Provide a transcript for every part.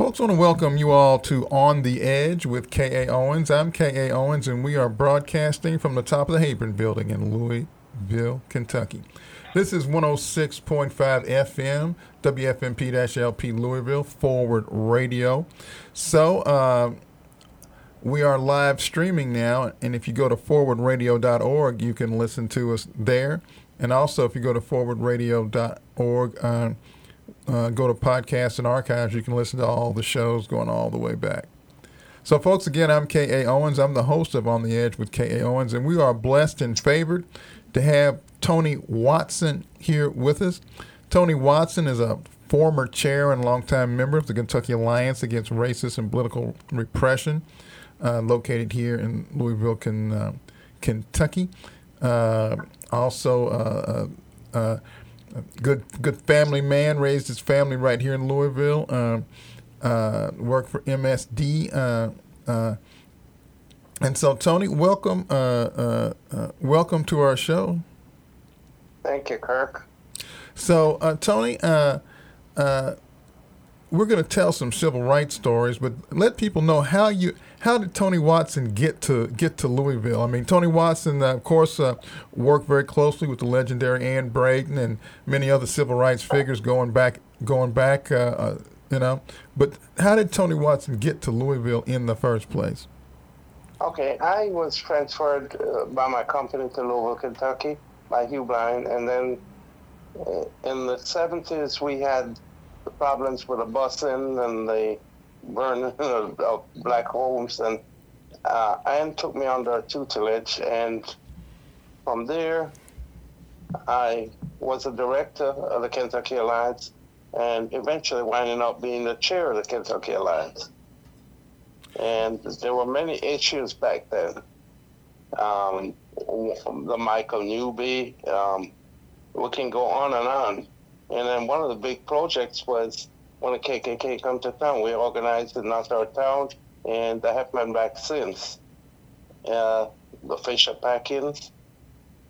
Folks, I want to welcome you all to On the Edge with K.A. Owens. I'm K.A. Owens, and we are broadcasting from the top of the Hapron building in Louisville, Kentucky. This is 106.5 FM, WFMP LP Louisville, Forward Radio. So, uh, we are live streaming now, and if you go to forwardradio.org, you can listen to us there. And also, if you go to forwardradio.org, uh, uh, go to podcasts and archives, you can listen to all the shows going all the way back. So, folks, again, I'm K.A. Owens. I'm the host of On the Edge with K.A. Owens, and we are blessed and favored to have Tony Watson here with us. Tony Watson is a former chair and longtime member of the Kentucky Alliance Against Racist and Political Repression, uh, located here in Louisville, uh, Kentucky. Uh, also, uh, uh, good good family man, raised his family right here in Louisville. Uh, uh, worked for MSD. Uh, uh, and so, Tony, welcome, uh, uh, uh, welcome to our show. Thank you, Kirk. So, uh, Tony, uh, uh, we're going to tell some civil rights stories, but let people know how you how did Tony Watson get to get to Louisville? I mean, Tony Watson, uh, of course, uh, worked very closely with the legendary Anne Braden and many other civil rights figures going back going back. Uh, uh, you know, but how did Tony Watson get to Louisville in the first place? Okay, I was transferred uh, by my company to Louisville, Kentucky, by Hugh Blind, and then uh, in the 70s we had the problems with the busing and the burning of, black homes, and uh, Anne took me under tutelage, and from there I was a director of the Kentucky Alliance, and eventually winding up being the chair of the Kentucky Alliance. And there were many issues back then. Um, the Michael Newby, um, we can go on and on. And then one of the big projects was when the KKK come to town, we organized in our town, and that have been back since. Uh, the Fischer Packings,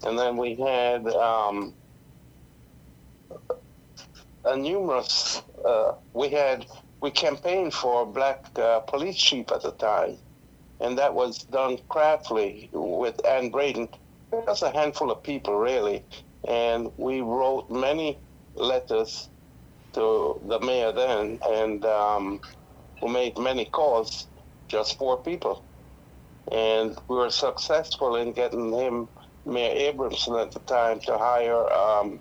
and then we had um, a numerous. Uh, we had we campaigned for black uh, police chief at the time, and that was done craftily with Anne Braden. Just a handful of people, really, and we wrote many letters to the mayor then, and um, we made many calls, just four people, and we were successful in getting him, Mayor Abramson at the time, to hire um,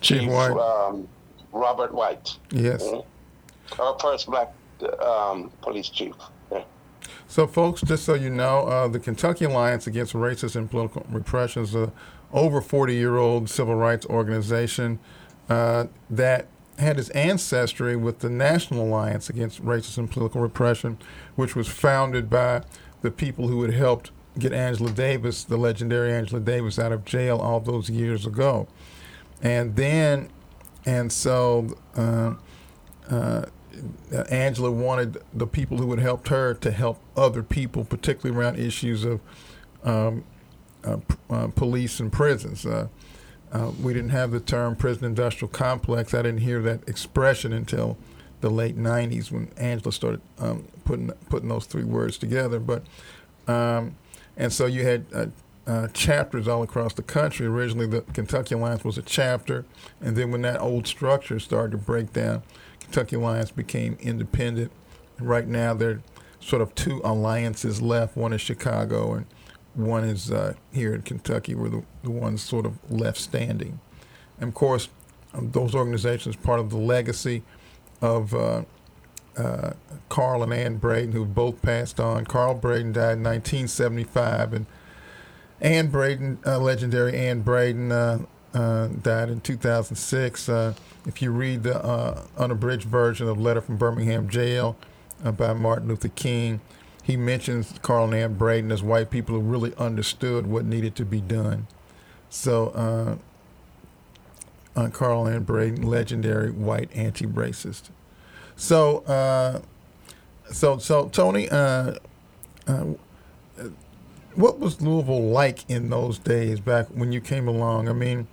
Chief White. Um, Robert White. Yes. Mhm. Our first black um, police chief. Yeah. So, folks, just so you know, uh, the Kentucky Alliance Against Racist and Political Repression is a over 40 year old civil rights organization uh, that had its ancestry with the National Alliance Against Racist and Political Repression, which was founded by the people who had helped get Angela Davis, the legendary Angela Davis, out of jail all those years ago. And then, and so, uh, uh, Angela wanted the people who had helped her to help other people, particularly around issues of um, uh, uh, police and prisons. Uh, we didn't have the term prison industrial complex. I didn't hear that expression until the late 90s when Angela started um, putting putting those three words together. But um, and so you had uh, uh, chapters all across the country. Originally, the Kentucky Alliance was a chapter, and then when that old structure started to break down, Kentucky Alliance became independent. Right now, there are sort of two alliances left. One is Chicago, and one is uh, here in Kentucky. We're the, the ones sort of left standing. And of course, um, those organizations part of the legacy of uh, uh, Carl and Anne Braden, who both passed on. Carl Braden died in 1975, and Anne Braden, uh, legendary Anne Braden, uh, uh, died in 2006. Uh, if you read the unabridged version of Letter from Birmingham Jail by Martin Luther King, he mentions Carl and Anne Braden as white people who really understood what needed to be done. So, uh, uh, Carl Anne Braden, legendary white anti-racist. So, uh, so, so Tony, uh, uh, what was Louisville like in those days back when you came along? I mean,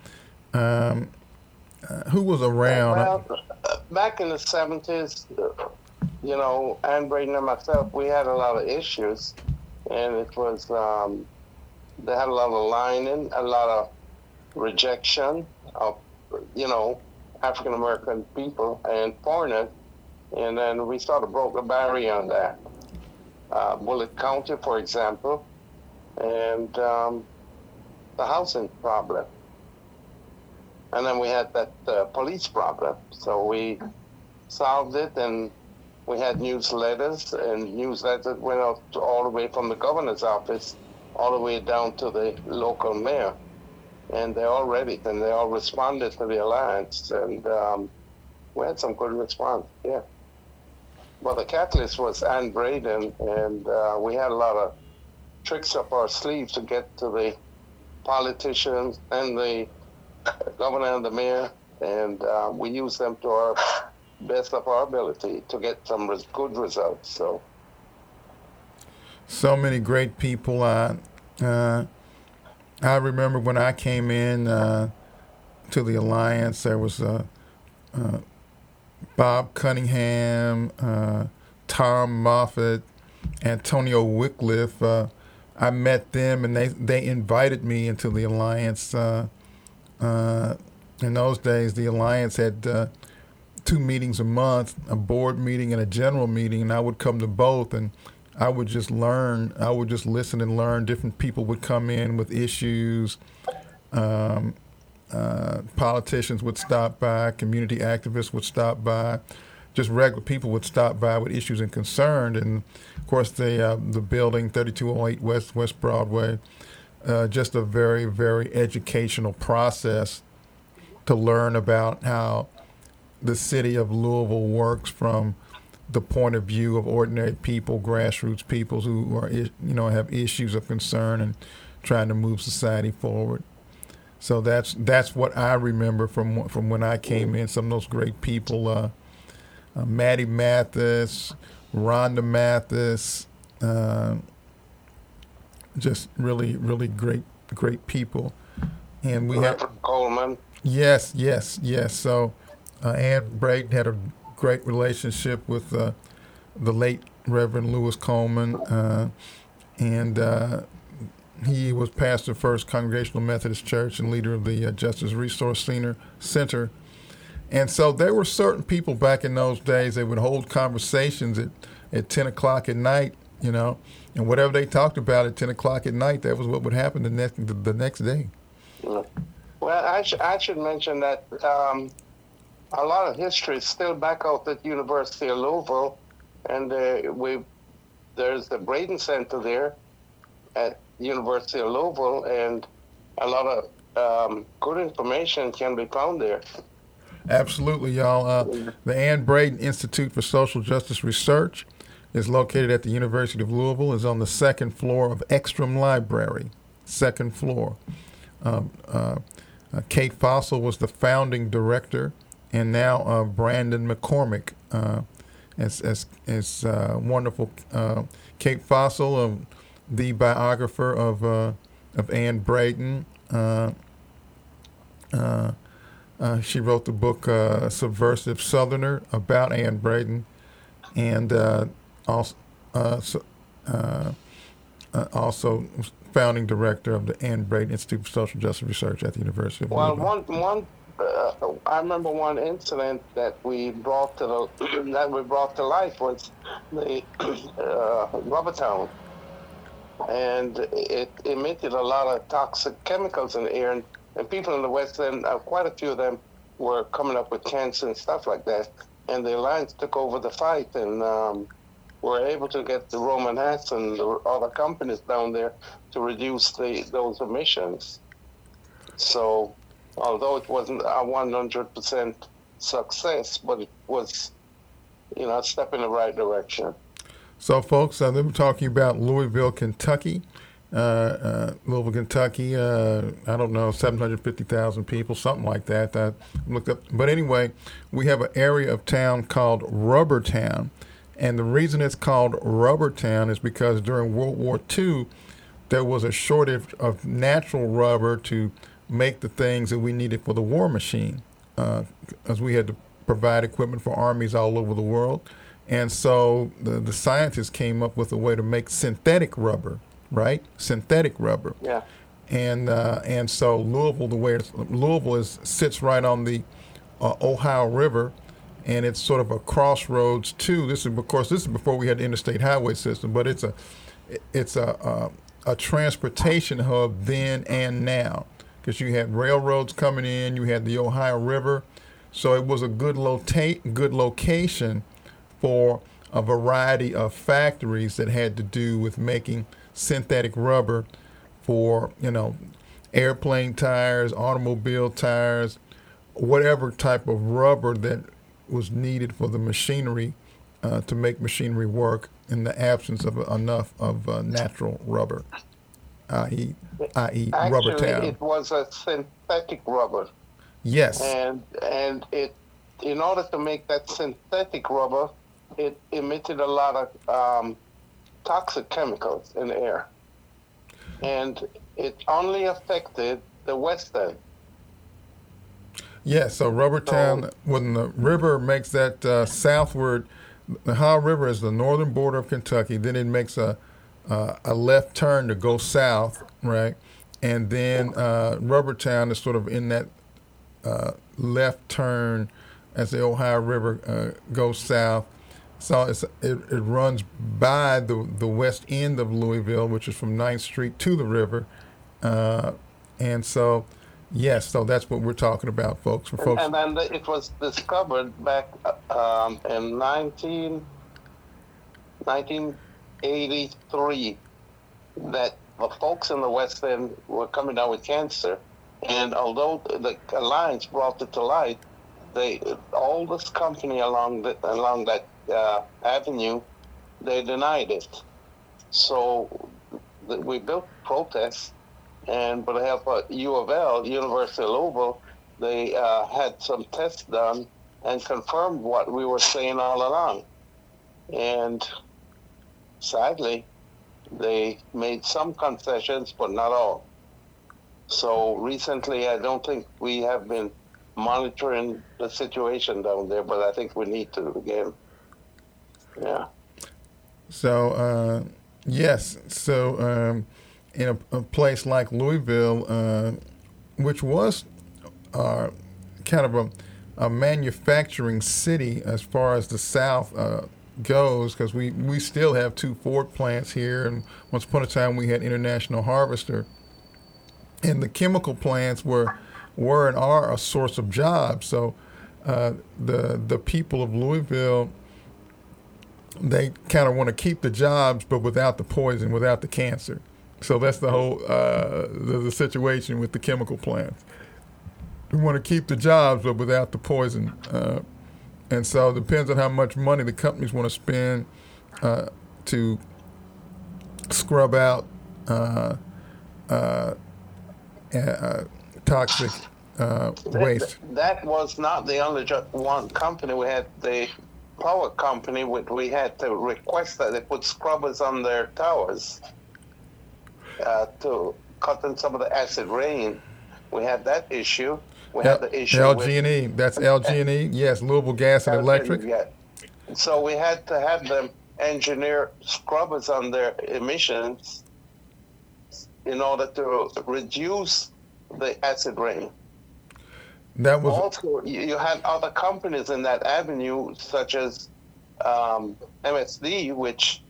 um, uh, who was around? Well, back in the 70s, uh, you know, Anne Braden and myself, we had a lot of issues, and it was um, they had a lot of lining, a lot of rejection of, you know, African American people and foreigners, and then we sort of broke the barrier on that. Uh, Bullitt County, for example, and um, the housing problem. And then we had that uh, police problem. So we solved it, and we had newsletters, and newsletters went out all the way from the governor's office all the way down to the local mayor. And they all read it, and they all responded to the alliance, and um, we had some good response. Yeah. Well, the catalyst was Anne Braden, and uh, we had a lot of tricks up our sleeves to get to the politicians and the governor and the mayor, and uh, we used them to our best of our ability to get some good results. So, so many great people. Uh, uh, I remember when I came in uh, to the alliance, there was uh, uh, Bob Cunningham, uh, Tom Moffat, Antonio Wycliffe. I met them, and they they invited me into the alliance. in those days, the alliance had two meetings a month, a board meeting and a general meeting, and I would come to both and I would just learn. I would just listen and learn. Different people would come in with issues. Um, uh, politicians would stop by. Community activists would stop by. Just regular people would stop by with issues and concern. And of course, the uh, the building, 3208 West West Broadway, uh, just a very very educational process to learn about how the city of Louisville works from the point of view of ordinary people, grassroots people who are you know have issues of concern and trying to move society forward. So that's that's what I remember from from when I came in. Some of those great people, uh, uh, Matty Mathis, Rhonda Mathis, uh, just really really great great people. And we had Coleman. Yes, yes, yes. So uh, Anne had a great relationship with uh, the late Reverend Louis Coleman, uh, and uh, he was pastor of First Congregational Methodist Church and leader of the Justice Resource Center. And so there were certain people back in those days that would hold conversations at, at 10 o'clock at night, you know, and whatever they talked about at 10 o'clock at night, that was what would happen the next, the, the next day. Well, I, sh- I should mention that um, a lot of history is still back out at University of Louisville, and uh, we there's the Braden Center there at University of Louisville, and a lot of um, good information can be found there. Absolutely, y'all. Uh, the Anne Braden Institute for Social Justice Research is located at the University of Louisville. is on the second floor of Ekstrom Library. Second floor. Um, uh, uh, Kate Fosl was the founding director and now uh, Brandon McCormick uh, as as, as uh, wonderful uh, Kate Fosl, um, the biographer of uh, of Anne Braden. Uh, she wrote the book "Subversive Southerner" about Anne Braden, and also also founding director of the Anne Braden Institute for Social Justice Research at the University of Well, one one uh, I remember one incident that we brought to the that we brought to life was the uh, rubber town, and it emitted a lot of toxic chemicals in the air, and, and people in the West End, uh, quite a few of them were coming up with cancer and stuff like that, and the Alliance took over the fight and. Um, were able to get the Rohm and Haas and the other companies down there to reduce the, those emissions. So although it wasn't a 100% success, but it was, you know, a step in the right direction. So, folks, uh, we're talking about Louisville, Kentucky. Uh, uh, Louisville, Kentucky. Uh, I don't know, 750,000 people, something like that. I looked up, but anyway, we have an area of town called Rubber Town, and the reason it's called Rubber Town is because during World War II, there was a shortage of natural rubber to make the things that we needed for the war machine, uh, as we had to provide equipment for armies all over the world. And so the, the scientists came up with a way to make synthetic rubber, right? Synthetic rubber. Yeah. And uh, and so Louisville, the way it's, Louisville is sits right on the uh, Ohio River, and it's sort of a crossroads too. This is of course this is before we had the interstate highway system, but it's a it's a a, a transportation hub then and now because you had railroads coming in, you had the Ohio River, so it was a good locate good location for a variety of factories that had to do with making synthetic rubber for you know airplane tires, automobile tires, whatever type of rubber that was needed for the machinery uh, to make machinery work in the absence of enough of uh, natural rubber, i.e., i.e., rubber town. it was a synthetic rubber. Yes. And and it, in order to make that synthetic rubber, it emitted a lot of um, toxic chemicals in the air, and it only affected the west end. Yeah, so Rubbertown, when the river makes that uh, southward, the Ohio River is the northern border of Kentucky. Then it makes a uh, a left turn to go south, right? And then uh, Rubbertown is sort of in that uh, left turn as the Ohio River uh, goes south. So it, it runs by the, the west end of Louisville, which is from 9th Street to the river. Uh, and so Yes, so that's what we're talking about, folks. For folks, and, and then it was discovered back um, in 19, 1983 that the folks in the West End were coming down with cancer, and although the alliance brought it to light, they all this company along the, along that uh, avenue, they denied it. So we built protests and but I have a U of L, University of Louisville, they uh, had some tests done and confirmed what we were saying all along. And sadly, they made some concessions, but not all. So recently, I don't think we have been monitoring the situation down there, but I think we need to again. Yeah. So, uh, yes. So, um, in a, a place like Louisville, uh, which was uh, kind of a, a, manufacturing city as far as the South uh, goes, because we, we still have two Ford plants here, and once upon a time we had International Harvester, and the chemical plants were were and are a source of jobs. So uh, the the people of Louisville they kind of want to keep the jobs, but without the poison, without the cancer. So that's the whole uh, the, the, situation with the chemical plants. We want to keep the jobs, but without the poison. Uh, and so it depends on how much money the companies want to spend uh, to scrub out uh, uh, uh, toxic waste. That, that, was not the only one company. We had the power company, which we had to request that they put scrubbers on their towers uh, to cut in some of the acid rain. We had that issue. We the issue LG&E. That's LG&E. Yes, Louisville Gas and Electric. Yeah. So we had to have them engineer scrubbers on their emissions in order to reduce the acid rain. That was also you had other companies in that avenue, such as um, MSD, which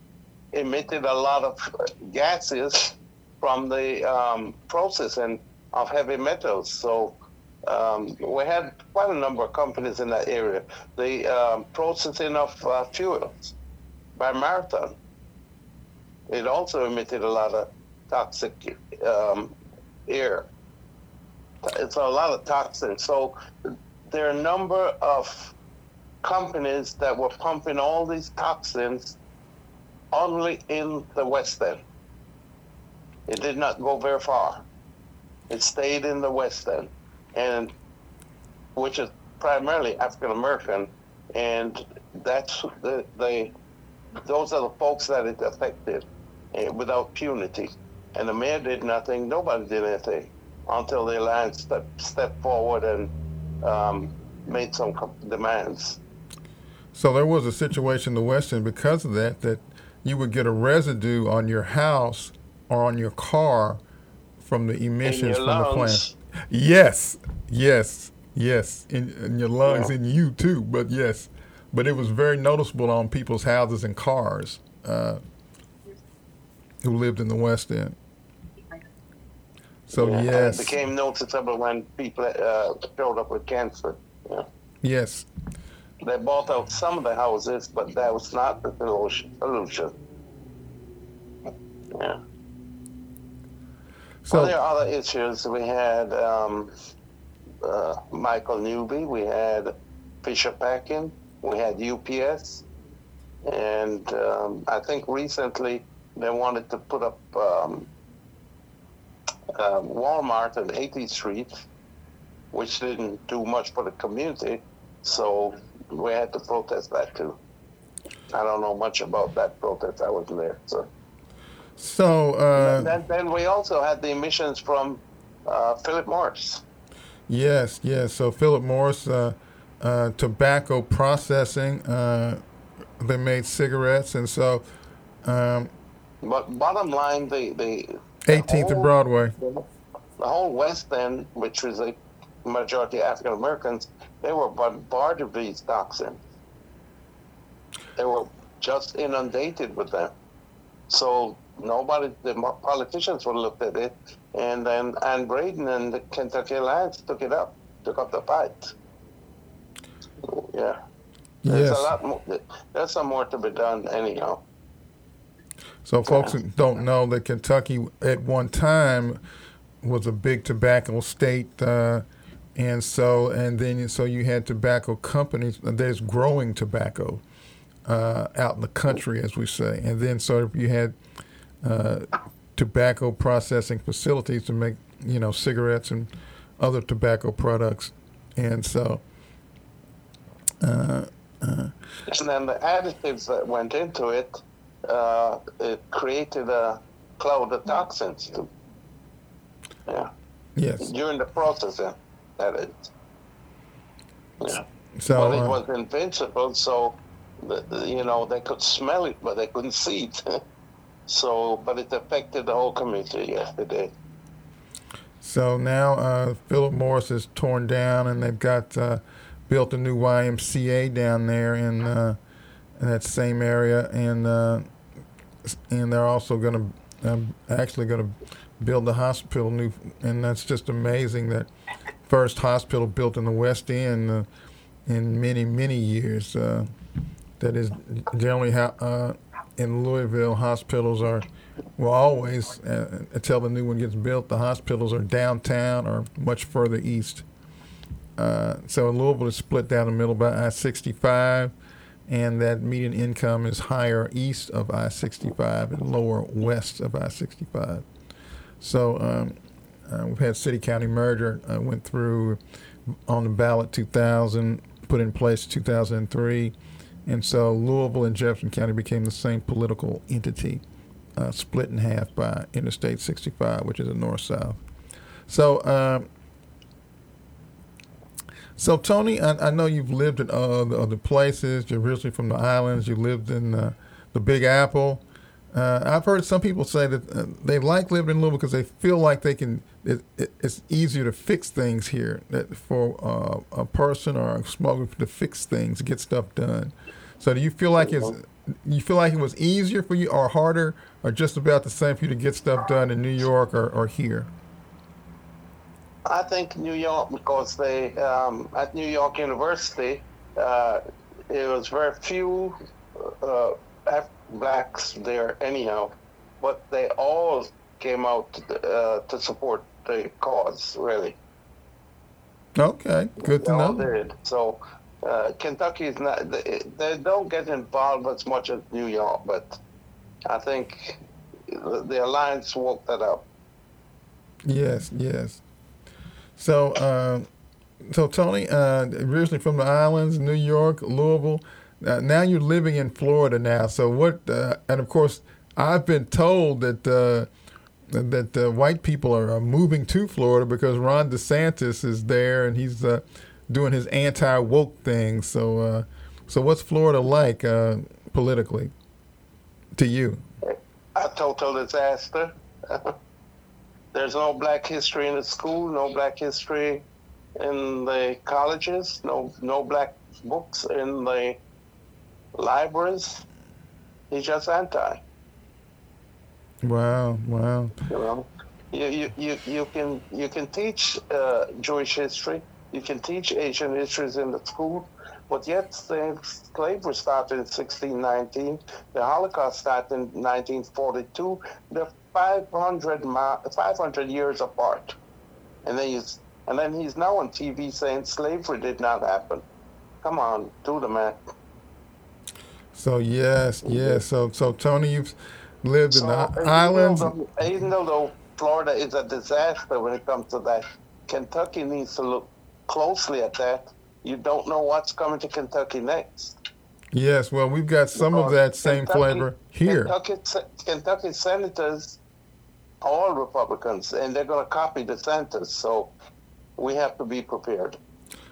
emitted a lot of gases from the um, processing of heavy metals. So um, we had quite a number of companies in that area. The um, processing of uh, fuels by Marathon, it also emitted a lot of toxic um, air. It's a lot of toxins. So there are a number of companies that were pumping all these toxins only in the West End. It did not go very far. It stayed in the West End, and which is primarily African American, and that's the, the those are the folks that it affected uh, without punity. And the mayor did nothing. Nobody did anything until the alliance stepped, stepped forward and um, made some demands. So there was a situation in the West End because of that that you would get a residue on your house or on your car from the emissions from lungs. the plant. Yes, yes, yes. In, in your lungs, Yeah. in you too, but yes. But it was very noticeable on people's houses and cars uh, who lived in the West End. So Yeah, and yes, It became noticeable when people uh, showed up with cancer. Yeah. yes, They bought out some of the houses, but that was not the solution. solution. Yeah. So well, there are other issues. We had um, uh, Michael Newby, we had Fischer Packing, we had UPS, and um, I think recently they wanted to put up um, uh, Walmart on 80th Street, which didn't do much for the community, so we had to protest that too. I don't know much about that protest. I wasn't there, so. So uh, then, then we also had the emissions from uh, Philip Morris. Yes, yes. So Philip Morris, uh, uh, tobacco processing, uh, they made cigarettes, and so um, But bottom line, the the 18th and Broadway. the whole West End, which was a majority African Americans, they were bombarded with these toxins. They were just inundated with them. So nobody, the politicians would look at it, and then Anne Braden and the Kentucky Alliance took it up, took up the fight. Yeah. There's Yes. a lot more. There's some more to be done, anyhow. So folks who don't know that Kentucky at one time was a big tobacco state, uh, and so and then so you had tobacco companies. There's growing tobacco uh, out in the country, as we say, and then so you had uh, tobacco processing facilities to make you know cigarettes and other tobacco products, and so. Uh, uh, And then the additives that went into it, uh, it created a cloud of toxins. Too. Yeah, yes. during the processing, that is. Yeah. So well, it uh, was invincible, so you know they could smell it, but they couldn't see it. so, but it affected the whole community. yesterday. So now uh, Philip Morris is torn down, and they've got uh, built a new YMCA down there in, uh, in that same area, and uh, and they're also going to um, actually going to build a hospital new, and that's just amazing that first hospital built in the West End uh, in many many years. Uh, that is generally how in Louisville hospitals are well, always uh, until the new one gets built, the hospitals are downtown or much further east. Uh, so Louisville is split down the middle by I-65, and that median income is higher east of I-65 and lower west of I-65. So um, uh, we've had city-county merger uh, went through on the ballot 2000, put in place 2003, and so Louisville and Jefferson County became the same political entity uh, split in half by Interstate 65, which is a north-south. So, um, so Tony, I, I know you've lived in other, other places. You're originally from the islands. You lived in uh, the Big Apple. Uh, I've heard some people say that uh, they like living in Louisville because they feel like they can. It, it, it's easier to fix things here. That for uh, a person or a smuggler to fix things, get stuff done. So, do you feel like it's you feel like it was easier for you or harder or just about the same for you to get stuff done in New York or, or here? I think New York because they um, at New York University uh, it was very few uh, blacks there anyhow, but they all came out uh, to support the cause. Really, Okay, good they to all know. did. So uh, Kentucky is not they, they don't get involved as much as New York, but I think the, alliance woke that up. Yes, yes. So, uh, so Tony, uh, originally from the islands, New York, Louisville. Uh, now you're living in Florida now. So what? Uh, and of course, I've been told that uh, that uh, white people are, are moving to Florida because Ron DeSantis is there and he's doing his anti woke thing. So, uh, So what's Florida like uh, politically to you? A total disaster. There's no black history in the school, no black history in the colleges, no no black books in the libraries. He's just anti. Wow, wow. You know, you you, you, you can you can teach uh, Jewish history, you can teach Asian histories in the school, but yet slavery started in 1619, the Holocaust started in 1942. They're 500, 500 years apart, and then he's and then he's now on TV saying slavery did not happen. Come on, do the math. So yes, yes. So so Tony, you've lived So in the even islands. though, even though Florida is a disaster when it comes to that, Kentucky needs to look closely at that. You don't know what's coming to Kentucky next. Yes, well, we've got some of that same Kentucky- flavor here. Kentucky, Kentucky senators, are all Republicans, and they're going to copy the senators. So we have to be prepared,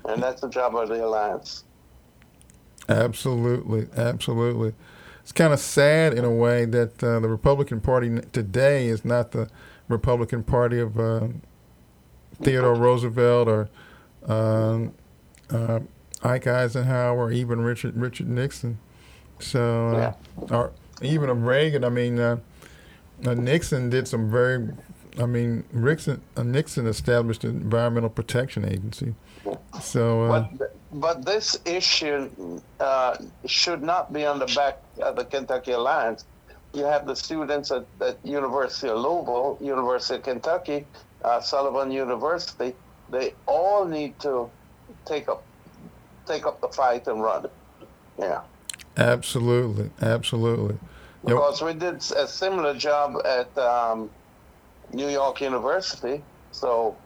and that's the job of the alliance. Absolutely, absolutely. It's kind of sad in a way that uh, the Republican Party today is not the Republican Party of uh, Theodore Roosevelt or um, uh, Ike Eisenhower or even Richard Richard Nixon. So, uh, or even of Reagan. I mean, uh, uh, Nixon did some very. I mean, Nixon, uh, Nixon established the Environmental Protection Agency. So, uh, But but this issue uh, should not be on the back of the Kentucky Alliance. You have the students at, at University of Louisville, University of Kentucky, uh, Sullivan University. They all need to take up take up the fight and run. Yeah, absolutely, absolutely. Yep. because we did a similar job at um, New York University. So.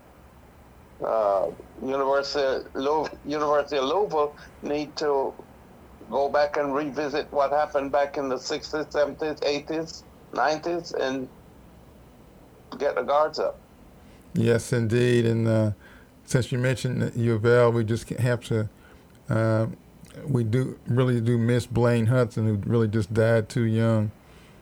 Uh, University, Lou- University of Louisville need to go back and revisit what happened back in the 60s, 70s, 80s, 90s, and get the guards up. Yes, indeed. And uh, since you mentioned U of L, we just have to. Uh, we do really do miss Blaine Hudson, who really just died too young.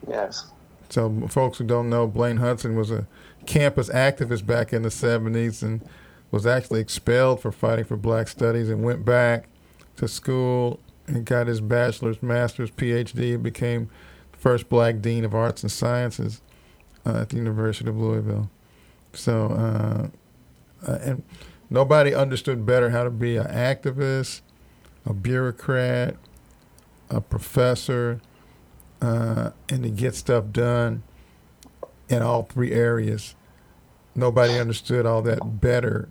Yes. So, folks who don't know, Blaine Hudson was a campus activist back in the 70s and was actually expelled for fighting for black studies and went back to school and got his bachelor's, master's, PhD, and became the first black dean of arts and sciences uh, at the University of Louisville. So, uh, uh, and nobody understood better how to be an activist, a bureaucrat, a professor, uh, and to get stuff done in all three areas. Nobody understood all that better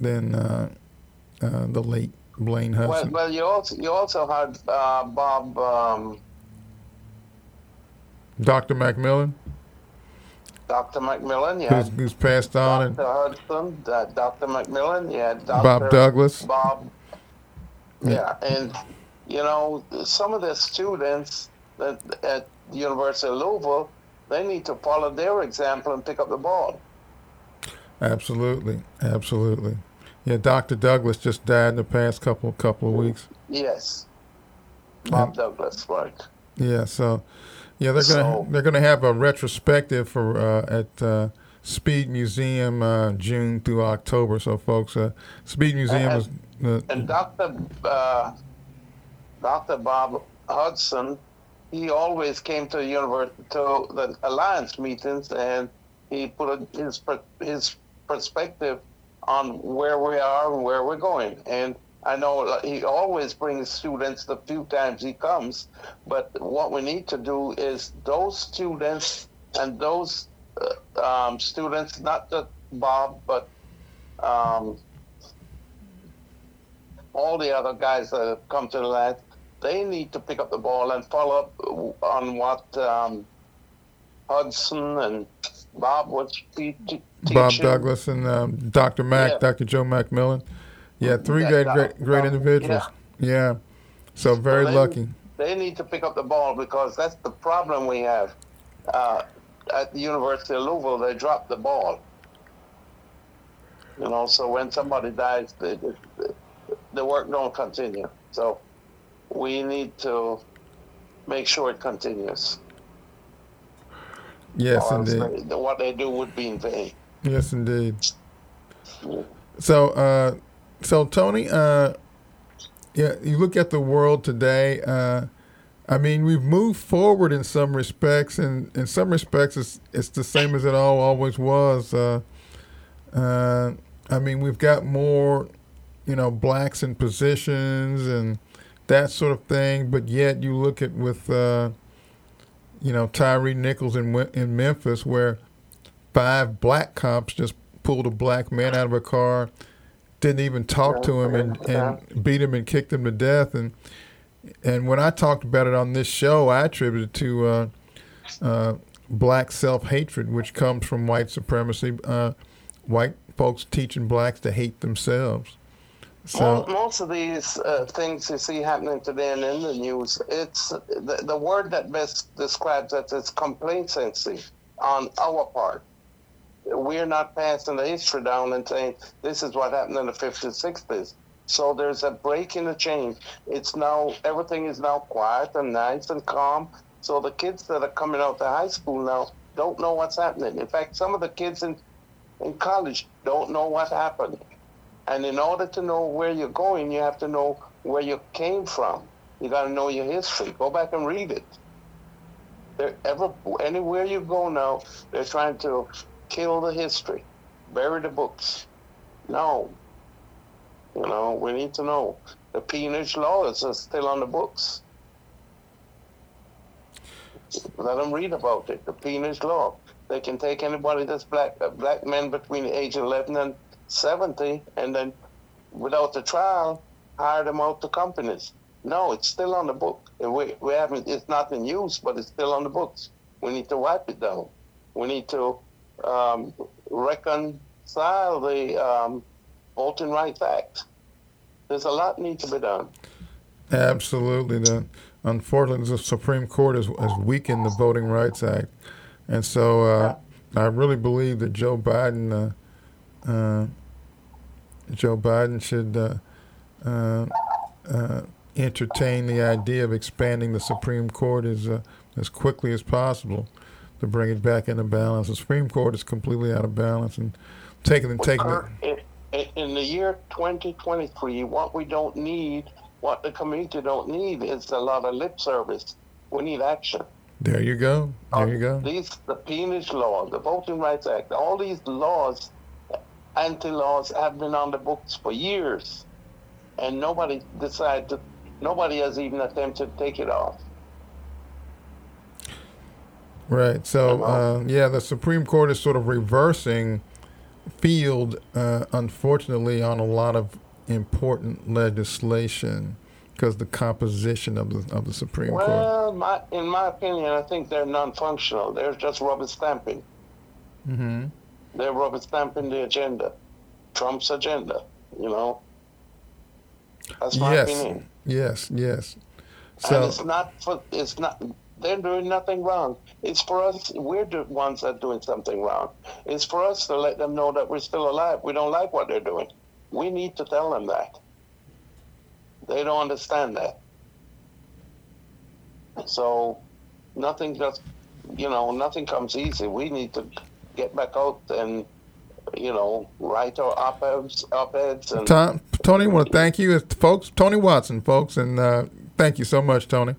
than uh, uh, the late Blaine Well, Hudson. well, you also you also had uh, Bob um, Dr. McMillan, Dr. McMillan, You who's, had who's passed on, and Dr. Hudson, uh, Dr. McMillan. You had Dr. Bob Douglas. Bob. Yeah, and you know some of the students that at the University of Louisville, they need to follow their example and pick up the ball. Absolutely, absolutely. Yeah, Dr. Douglas just died in the past couple couple of weeks. Yes, Bob Douglas, right? Yeah, so yeah, they're gonna So- they're gonna have a retrospective for uh, at uh, Speed Museum uh, June through October. So, folks, uh, Speed Museum is uh, And Dr. Uh, Dr. Bob Hudson, he always came to the university to the alliance meetings, and he put his his perspective on where we are and where we're going. And I know he always brings students the few times he comes, but what we need to do is those students and those uh, um, students, not just Bob, but um, all the other guys that have come to the lab, they need to pick up the ball and follow up on what um, Hudson and Bob was te- te- teaching. Bob Douglas and um, Dr. Mac, Yeah. Dr. Joe McMillan. Yeah, three great, great, great individuals. Yeah. So very they- lucky. They need to pick up the ball because that's the problem we have. Uh, at the University of Louisville, they drop the ball. You know, so when somebody dies, the, the, the work don't continue. So we need to make sure it continues. Yes, Or indeed. What they do would be in vain. Yes, indeed. So, uh, so Tony, uh, yeah, you look at the world today. Uh, I mean, we've moved forward in some respects, and in some respects, it's it's the same as it all always was. Uh, uh, I mean, we've got more, you know, blacks in positions and that sort of thing. But yet, you look at with, uh, you know, Tyre Nichols in in Memphis, where five black cops just pulled a black man out of a car, didn't even talk to him, and, and beat him and kicked him to death. And and when I talked about it on this show, I attributed it to uh, uh, black self hatred, which comes from white supremacy. Uh, white folks teaching blacks to hate themselves. So most of these uh, things you see happening today and in the news, it's the, the word that best describes it is complacency on our part. We're not passing the history down and saying this is what happened in the 50s, 60s. So there's a break in the chain. It's now everything is now quiet and nice and calm. So the kids that are coming out to high school now don't know what's happening. In fact, some of the kids in in college don't know what happened. And in order to know where you're going, you have to know where you came from. You got to know your history. Go back and read it. There, ever anywhere you go now, they're trying to kill the history, bury the books. No, you know we need to know the peonage laws are still on the books. Let them read about it. The peonage law. They can take anybody that's black, black men between the age of 11 and 70, and then without the trial, hire them out to companies. No, it's still on the book. We, we haven't, it's not in use, but it's still on the books. We need to wipe it down. We need to um, reconcile the um, Voting Rights Act. There's a lot need to be done. Absolutely. The, unfortunately, the Supreme Court has, has weakened the Voting Rights Act. And so uh, I really believe that Joe Biden, uh, uh, Joe Biden should uh, uh, uh, entertain the idea of expanding the Supreme Court as, uh, as quickly as possible to bring it back into balance. The Supreme Court is completely out of balance and taking and taking it. In- in- the year 2023, what we don't need, what the community don't need, is a lot of lip service. We need action. There you go. There you go. These, the peonage law, the Voting Rights Act, all these laws, anti-laws, have been on the books for years, and nobody decided to. Nobody has even attempted to take it off. Right. So, uh, yeah, the Supreme Court is sort of reversing field, uh, unfortunately, on a lot of important legislation because the composition of the of the Supreme Court. Well, my, in my opinion, I think they're non-functional. They're just rubber stamping. Mm-hmm. They're rubber stamping the agenda, Trump's agenda. You know. That's my Yes. opinion. Yes. Yes. and So, it's not for it's not they're doing nothing wrong. It's for us we're the ones that are doing something wrong. It's for us to let them know that we're still alive. We don't like what they're doing. We need to tell them that. They don't understand that. So nothing just you know nothing comes easy. We need to get back out and you know write our op-eds op-eds and Tom, Tony, want to thank you, folks. Tony Watson, folks, and uh, thank you so much, Tony.